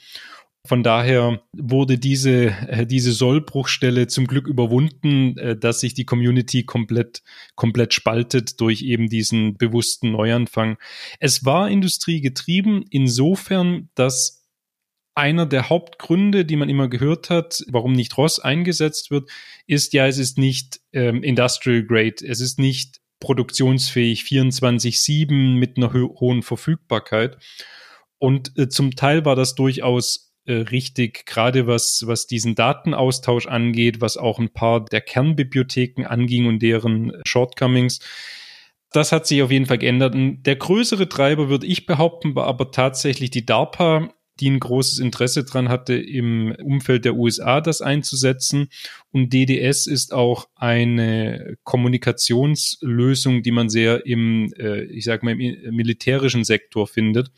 Von daher wurde diese, äh, diese Sollbruchstelle zum Glück überwunden, äh, dass sich die Community komplett, komplett spaltet durch eben diesen bewussten Neuanfang. Es war industriegetrieben insofern, dass einer der Hauptgründe, die man immer gehört hat, warum nicht ROS eingesetzt wird, ist ja, es ist nicht ähm, Industrial Grade, es ist nicht produktionsfähig 24-7 mit einer ho hohen Verfügbarkeit. Und äh, zum Teil war das durchaus richtig, gerade was, was diesen Datenaustausch angeht, was auch ein paar der Kernbibliotheken anging und deren Shortcomings. Das hat sich auf jeden Fall geändert. Und der größere Treiber, würde ich behaupten, war aber tatsächlich die DARPA die ein großes Interesse dran hatte, im Umfeld der USA das einzusetzen. Und DDS ist auch eine Kommunikationslösung, die man sehr im, äh, ich sag mal, im militärischen Sektor findet.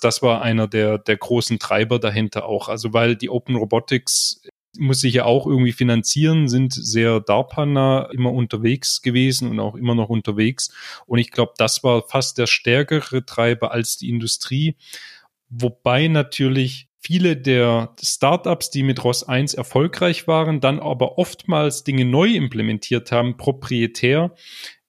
Das war einer der, der großen Treiber dahinter auch. Also weil die Open Robotics muss sich ja auch irgendwie finanzieren, sind sehr DARPA-nah immer unterwegs gewesen und auch immer noch unterwegs. Und ich glaube, das war fast der stärkere Treiber als die Industrie. Wobei natürlich viele der Startups, die mit ROS 1 erfolgreich waren, dann aber oftmals Dinge neu implementiert haben, proprietär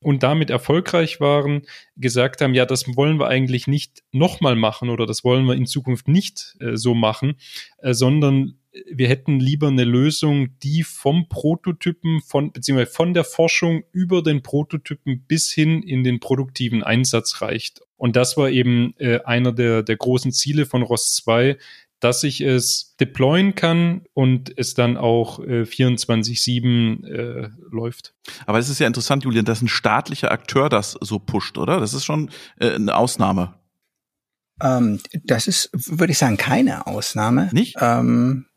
und damit erfolgreich waren, gesagt haben, ja, das wollen wir eigentlich nicht nochmal machen oder das wollen wir in Zukunft nicht äh, so machen, äh, sondern wir hätten lieber eine Lösung, die vom Prototypen von, beziehungsweise von der Forschung über den Prototypen bis hin in den produktiven Einsatz reicht. Und das war eben äh, einer der, der großen Ziele von ROS 2, dass ich es deployen kann und es dann auch äh, 24-7 äh, läuft. Aber es ist ja interessant, Julian, dass ein staatlicher Akteur das so pusht, oder? Das ist schon äh, eine Ausnahme. Ähm, das ist, würde ich sagen, keine Ausnahme. Nicht? Ähm,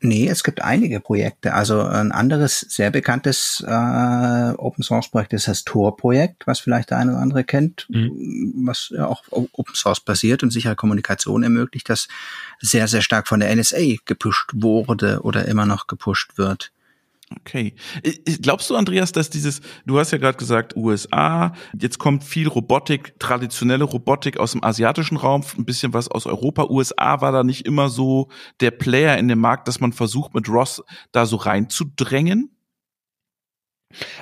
Nee, es gibt einige Projekte. Also ein anderes sehr bekanntes äh, Open Source Projekt ist das Tor-Projekt, was vielleicht der eine oder andere kennt, mhm. was ja auch Open Source basiert und sichere Kommunikation ermöglicht, das sehr, sehr stark von der NSA gepusht wurde oder immer noch gepusht wird. Okay. Glaubst du, Andreas, dass dieses, du hast ja gerade gesagt, USA, jetzt kommt viel Robotik, traditionelle Robotik aus dem asiatischen Raum, ein bisschen was aus Europa. USA war da nicht immer so der Player in dem Markt, dass man versucht, mit Ross da so reinzudrängen?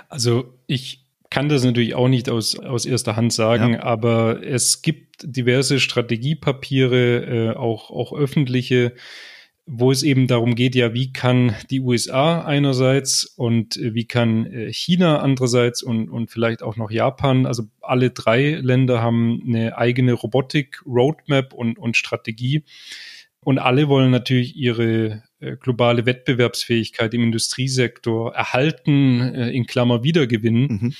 Also ich kann das natürlich auch nicht aus, aus erster Hand sagen, ja. aber es gibt diverse Strategiepapiere, äh, auch, auch öffentliche, wo es eben darum geht, ja, wie kann die USA einerseits und äh, wie kann äh, China andererseits und, und vielleicht auch noch Japan, also alle drei Länder haben eine eigene Robotik-Roadmap und, und Strategie. Und alle wollen natürlich ihre äh, globale Wettbewerbsfähigkeit im Industriesektor erhalten, in Klammer wiedergewinnen. Mhm.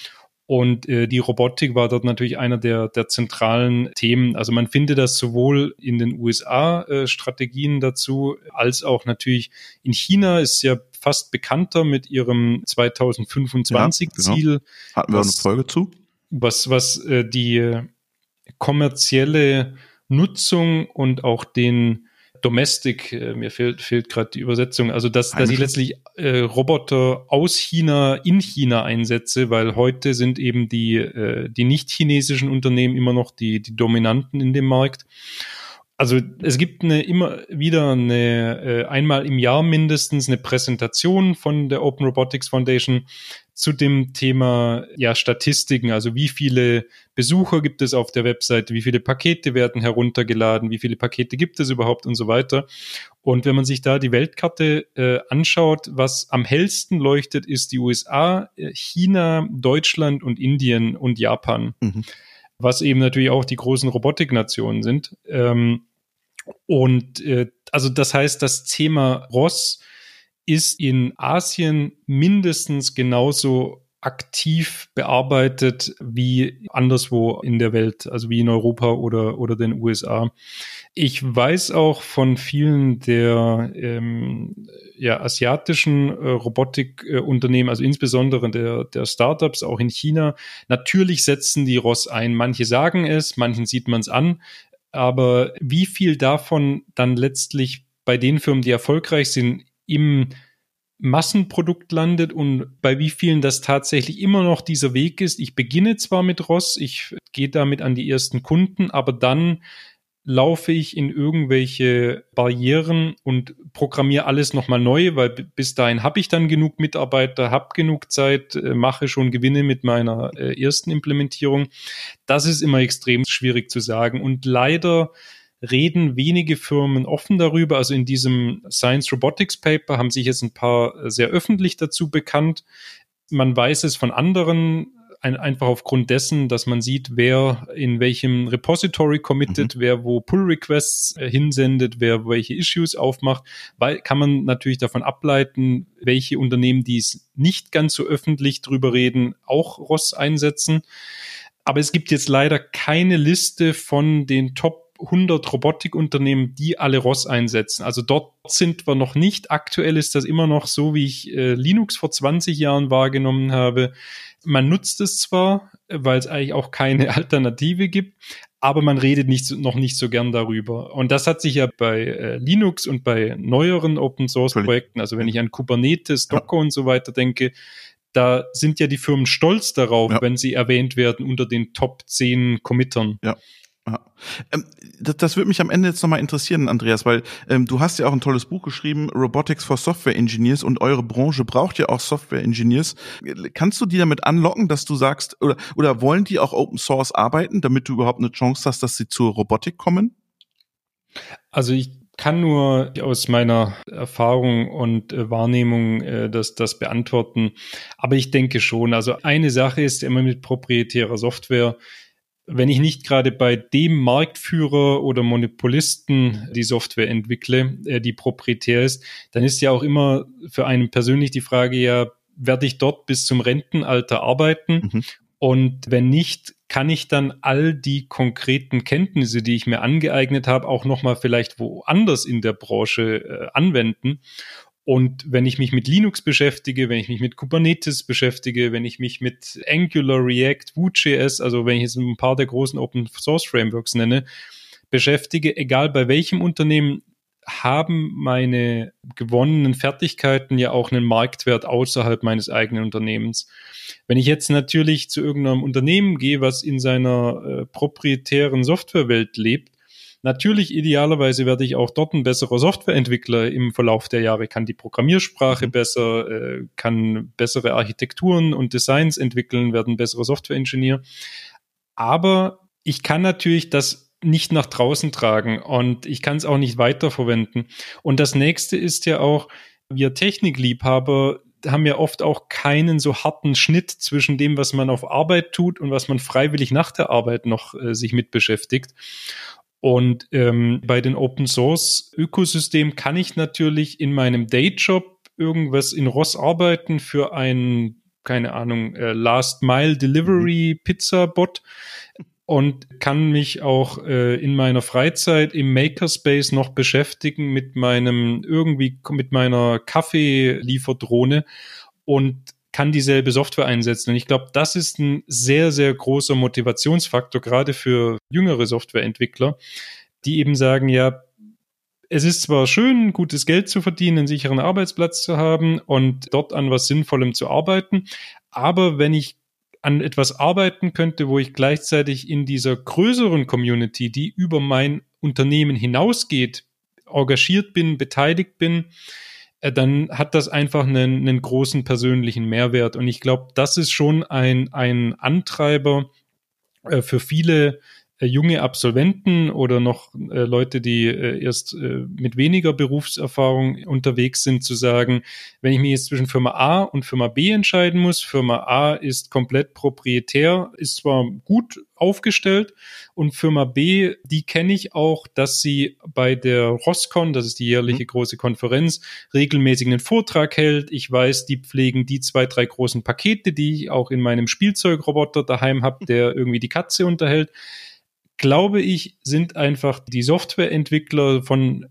Und äh, die Robotik war dort natürlich einer der, der zentralen Themen. Also man findet das sowohl in den USA-Strategien äh, dazu, als auch natürlich in China ist ja fast bekannter mit ihrem 2025-Ziel. Ja, genau. Hatten wir was, eine Folge zu? Was, was äh, die kommerzielle Nutzung und auch den Domestic, äh, mir fehlt, fehlt gerade die Übersetzung, also dass, dass ich letztlich äh, Roboter aus China in China einsetze, weil heute sind eben die, äh, die nicht chinesischen Unternehmen immer noch die, die Dominanten in dem Markt. Also es gibt eine, immer wieder eine, äh, einmal im Jahr mindestens eine Präsentation von der Open Robotics Foundation zu dem Thema ja Statistiken, also wie viele Besucher gibt es auf der Webseite, wie viele Pakete werden heruntergeladen, wie viele Pakete gibt es überhaupt und so weiter. Und wenn man sich da die Weltkarte äh, anschaut, was am hellsten leuchtet, ist die USA, äh, China, Deutschland und Indien und Japan. Mhm was eben natürlich auch die großen Robotiknationen sind. Ähm, und äh, also das heißt, das Thema Ross ist in Asien mindestens genauso aktiv bearbeitet wie anderswo in der Welt, also wie in Europa oder, oder den USA. Ich weiß auch von vielen der ähm, ja, asiatischen äh, Robotikunternehmen, äh, also insbesondere der, der Startups auch in China, natürlich setzen die ROS ein. Manche sagen es, manchen sieht man es an, aber wie viel davon dann letztlich bei den Firmen, die erfolgreich sind, im Massenprodukt landet und bei wie vielen das tatsächlich immer noch dieser Weg ist. Ich beginne zwar mit Ross, ich gehe damit an die ersten Kunden, aber dann laufe ich in irgendwelche Barrieren und programmiere alles nochmal neu, weil bis dahin habe ich dann genug Mitarbeiter, habe genug Zeit, äh, mache schon Gewinne mit meiner äh, ersten Implementierung. Das ist immer extrem schwierig zu sagen und leider reden wenige Firmen offen darüber. Also in diesem Science Robotics Paper haben sich jetzt ein paar sehr öffentlich dazu bekannt. Man weiß es von anderen ein, einfach aufgrund dessen, dass man sieht, wer in welchem Repository committed, mhm. wer wo Pull Requests äh, hinsendet, wer welche Issues aufmacht, weil kann man natürlich davon ableiten, welche Unternehmen, die es nicht ganz so öffentlich drüber reden, auch ROS einsetzen. Aber es gibt jetzt leider keine Liste von den Top 100 Robotikunternehmen, die alle ROS einsetzen. Also dort sind wir noch nicht. Aktuell ist das immer noch so, wie ich äh, Linux vor 20 Jahren wahrgenommen habe. Man nutzt es zwar, weil es eigentlich auch keine <laughs> Alternative gibt, aber man redet nicht, noch nicht so gern darüber. Und das hat sich ja bei äh, Linux und bei neueren Open Source Projekten, also wenn ich an Kubernetes, Docker ja. und so weiter denke, da sind ja die Firmen stolz darauf, ja. wenn sie erwähnt werden unter den Top 10 Committern. Ja. Ja. Ähm, das, das würde mich am Ende jetzt nochmal interessieren, Andreas, weil ähm, du hast ja auch ein tolles Buch geschrieben, Robotics for Software Engineers und eure Branche braucht ja auch Software Engineers. Kannst du die damit anlocken, dass du sagst, oder, oder wollen die auch Open Source arbeiten, damit du überhaupt eine Chance hast, dass sie zur Robotik kommen? Also ich kann nur aus meiner Erfahrung und äh, Wahrnehmung äh, das, das beantworten. Aber ich denke schon. Also eine Sache ist immer mit proprietärer Software wenn ich nicht gerade bei dem Marktführer oder Monopolisten die Software entwickle, äh, die proprietär ist, dann ist ja auch immer für einen persönlich die Frage, ja, werde ich dort bis zum Rentenalter arbeiten? Mhm. Und wenn nicht, kann ich dann all die konkreten Kenntnisse, die ich mir angeeignet habe, auch nochmal vielleicht woanders in der Branche äh, anwenden? Und wenn ich mich mit Linux beschäftige, wenn ich mich mit Kubernetes beschäftige, wenn ich mich mit Angular, React, Vue.js, also wenn ich jetzt ein paar der großen Open Source Frameworks nenne, beschäftige, egal bei welchem Unternehmen, haben meine gewonnenen Fertigkeiten ja auch einen Marktwert außerhalb meines eigenen Unternehmens. Wenn ich jetzt natürlich zu irgendeinem Unternehmen gehe, was in seiner äh, proprietären Softwarewelt lebt, Natürlich, idealerweise werde ich auch dort ein besserer Softwareentwickler im Verlauf der Jahre, kann die Programmiersprache mhm. besser, äh, kann bessere Architekturen und Designs entwickeln, werden besserer Softwareingenieur. Aber ich kann natürlich das nicht nach draußen tragen und ich kann es auch nicht weiterverwenden. Und das nächste ist ja auch, wir Technikliebhaber haben ja oft auch keinen so harten Schnitt zwischen dem, was man auf Arbeit tut und was man freiwillig nach der Arbeit noch äh, sich mit beschäftigt. Und ähm, bei den Open Source Ökosystem kann ich natürlich in meinem Dayjob irgendwas in ROS arbeiten für ein, keine Ahnung, äh, Last Mile Delivery Pizza Bot und kann mich auch äh, in meiner Freizeit im Makerspace noch beschäftigen mit meinem irgendwie mit meiner Kaffeelieferdrohne. Und kann dieselbe Software einsetzen. Und ich glaube, das ist ein sehr, sehr großer Motivationsfaktor, gerade für jüngere Softwareentwickler, die eben sagen, ja, es ist zwar schön, gutes Geld zu verdienen, einen sicheren Arbeitsplatz zu haben und dort an was Sinnvollem zu arbeiten, aber wenn ich an etwas arbeiten könnte, wo ich gleichzeitig in dieser größeren Community, die über mein Unternehmen hinausgeht, engagiert bin, beteiligt bin, dann hat das einfach einen, einen großen persönlichen Mehrwert. Und ich glaube, das ist schon ein, ein Antreiber äh, für viele äh, junge Absolventen oder noch äh, Leute, die äh, erst äh, mit weniger Berufserfahrung unterwegs sind, zu sagen, wenn ich mich jetzt zwischen Firma A und Firma B entscheiden muss, Firma A ist komplett proprietär, ist zwar gut aufgestellt und Firma B, die kenne ich auch, dass sie bei der Roscon, das ist die jährliche mhm. große Konferenz, regelmäßig einen Vortrag hält. Ich weiß, die pflegen die zwei, drei großen Pakete, die ich auch in meinem Spielzeugroboter daheim habe, der irgendwie die Katze unterhält glaube ich, sind einfach die Softwareentwickler von,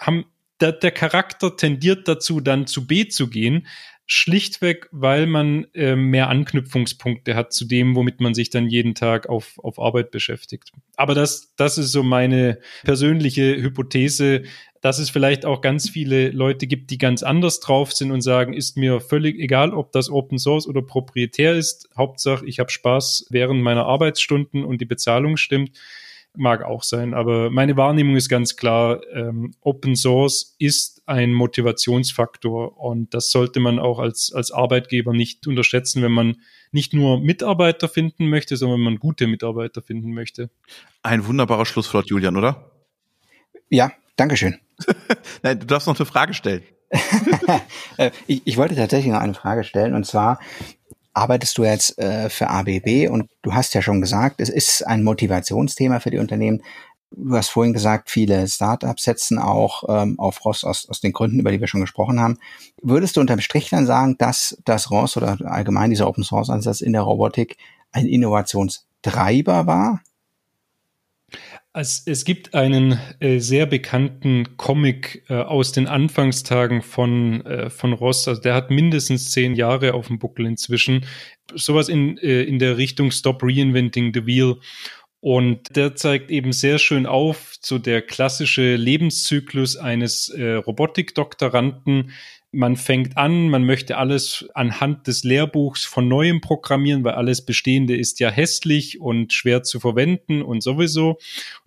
haben, der, der Charakter tendiert dazu, dann zu B zu gehen, schlichtweg, weil man äh, mehr Anknüpfungspunkte hat zu dem, womit man sich dann jeden Tag auf, auf Arbeit beschäftigt. Aber das, das ist so meine persönliche Hypothese, dass es vielleicht auch ganz viele Leute gibt, die ganz anders drauf sind und sagen, ist mir völlig egal, ob das Open Source oder proprietär ist. Hauptsache, ich habe Spaß während meiner Arbeitsstunden und die Bezahlung stimmt. Mag auch sein, aber meine Wahrnehmung ist ganz klar, ähm, Open Source ist ein Motivationsfaktor und das sollte man auch als, als Arbeitgeber nicht unterschätzen, wenn man nicht nur Mitarbeiter finden möchte, sondern wenn man gute Mitarbeiter finden möchte. Ein wunderbarer Schlusswort, Julian, oder? Ja, Dankeschön. <laughs> Nein, du darfst noch eine Frage stellen. <laughs> Äh, ich, ich, wollte tatsächlich noch eine Frage stellen und zwar arbeitest du jetzt äh, für ABB und du hast ja schon gesagt, es ist ein Motivationsthema für die Unternehmen. Du hast vorhin gesagt, viele Startups setzen auch ähm, auf ROS aus, aus den Gründen, über die wir schon gesprochen haben. Würdest du unterm Strich dann sagen, dass das ROS oder allgemein dieser Open Source Ansatz in der Robotik ein Innovationstreiber war? Es, es gibt einen äh, sehr bekannten Comic äh, aus den Anfangstagen von, äh, von Ross. Also der hat mindestens zehn Jahre auf dem Buckel inzwischen. Sowas in, äh, in der Richtung Stop Reinventing the Wheel. Und der zeigt eben sehr schön auf, so der klassische Lebenszyklus eines äh, Robotikdoktoranden, man fängt an, man möchte alles anhand des Lehrbuchs von neuem programmieren, weil alles Bestehende ist ja hässlich und schwer zu verwenden und sowieso. Und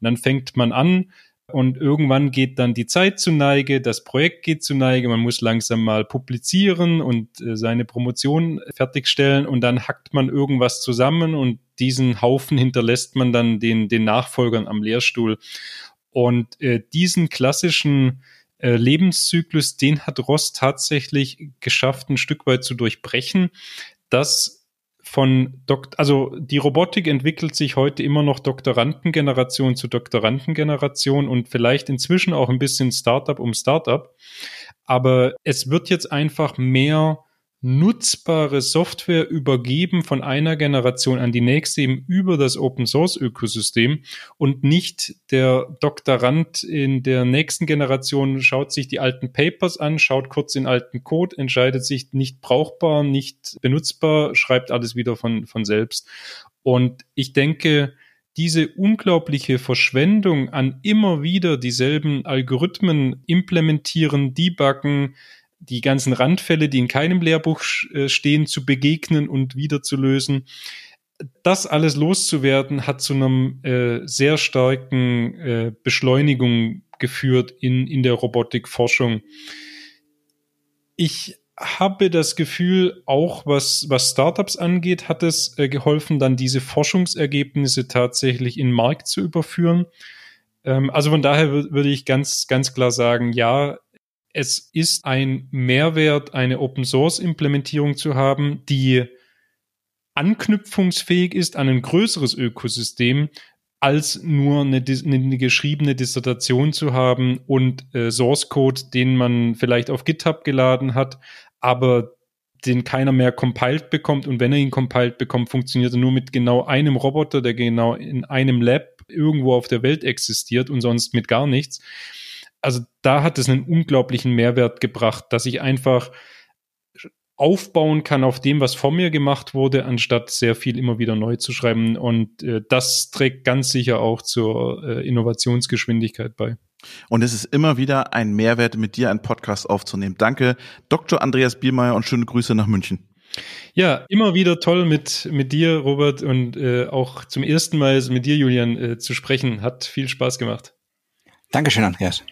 dann fängt man an und irgendwann geht dann die Zeit zu Neige, das Projekt geht zu Neige, man muss langsam mal publizieren und äh, seine Promotion fertigstellen und dann hackt man irgendwas zusammen und diesen Haufen hinterlässt man dann den, den Nachfolgern am Lehrstuhl. Und äh, diesen klassischen äh, Lebenszyklus, den hat Ross tatsächlich geschafft, ein Stück weit zu durchbrechen. Das von Dok also die Robotik entwickelt sich heute immer noch Doktorandengeneration zu Doktorandengeneration und vielleicht inzwischen auch ein bisschen Startup um Startup. Aber es wird jetzt einfach mehr nutzbare Software übergeben von einer Generation an die nächste eben über das Open Source Ökosystem und nicht der Doktorand in der nächsten Generation schaut sich die alten Papers an, schaut kurz den alten Code, entscheidet sich nicht brauchbar, nicht benutzbar, schreibt alles wieder von, von selbst. Und ich denke, diese unglaubliche Verschwendung an immer wieder dieselben Algorithmen implementieren, debuggen, die ganzen Randfälle, die in keinem Lehrbuch äh, stehen, zu begegnen und wieder zu lösen. Das alles loszuwerden, hat zu einem äh, sehr starken äh, Beschleunigung geführt in, in der Robotikforschung. Ich habe das Gefühl, auch was, was Startups angeht, hat es äh, geholfen, dann diese Forschungsergebnisse tatsächlich in den Markt zu überführen. Ähm, also von daher würde ich ganz, ganz klar sagen, ja, es ist ein Mehrwert, eine Open Source Implementierung zu haben, die anknüpfungsfähig ist an ein größeres Ökosystem, als nur eine, eine geschriebene Dissertation zu haben und äh, Source Code, den man vielleicht auf GitHub geladen hat, aber den keiner mehr compiled bekommt. Und wenn er ihn compiled bekommt, funktioniert er nur mit genau einem Roboter, der genau in einem Lab irgendwo auf der Welt existiert und sonst mit gar nichts also da hat es einen unglaublichen Mehrwert gebracht, dass ich einfach aufbauen kann auf dem, was vor mir gemacht wurde, anstatt sehr viel immer wieder neu zu schreiben. Und äh, das trägt ganz sicher auch zur äh, Innovationsgeschwindigkeit bei. Und es ist immer wieder ein Mehrwert, mit dir einen Podcast aufzunehmen. Danke, Dr. Andreas Biermeier und schöne Grüße nach München. Ja, immer wieder toll mit, mit dir, Robert, und äh, auch zum ersten Mal mit dir, Julian, äh, zu sprechen. Hat viel Spaß gemacht. Dankeschön, Andreas.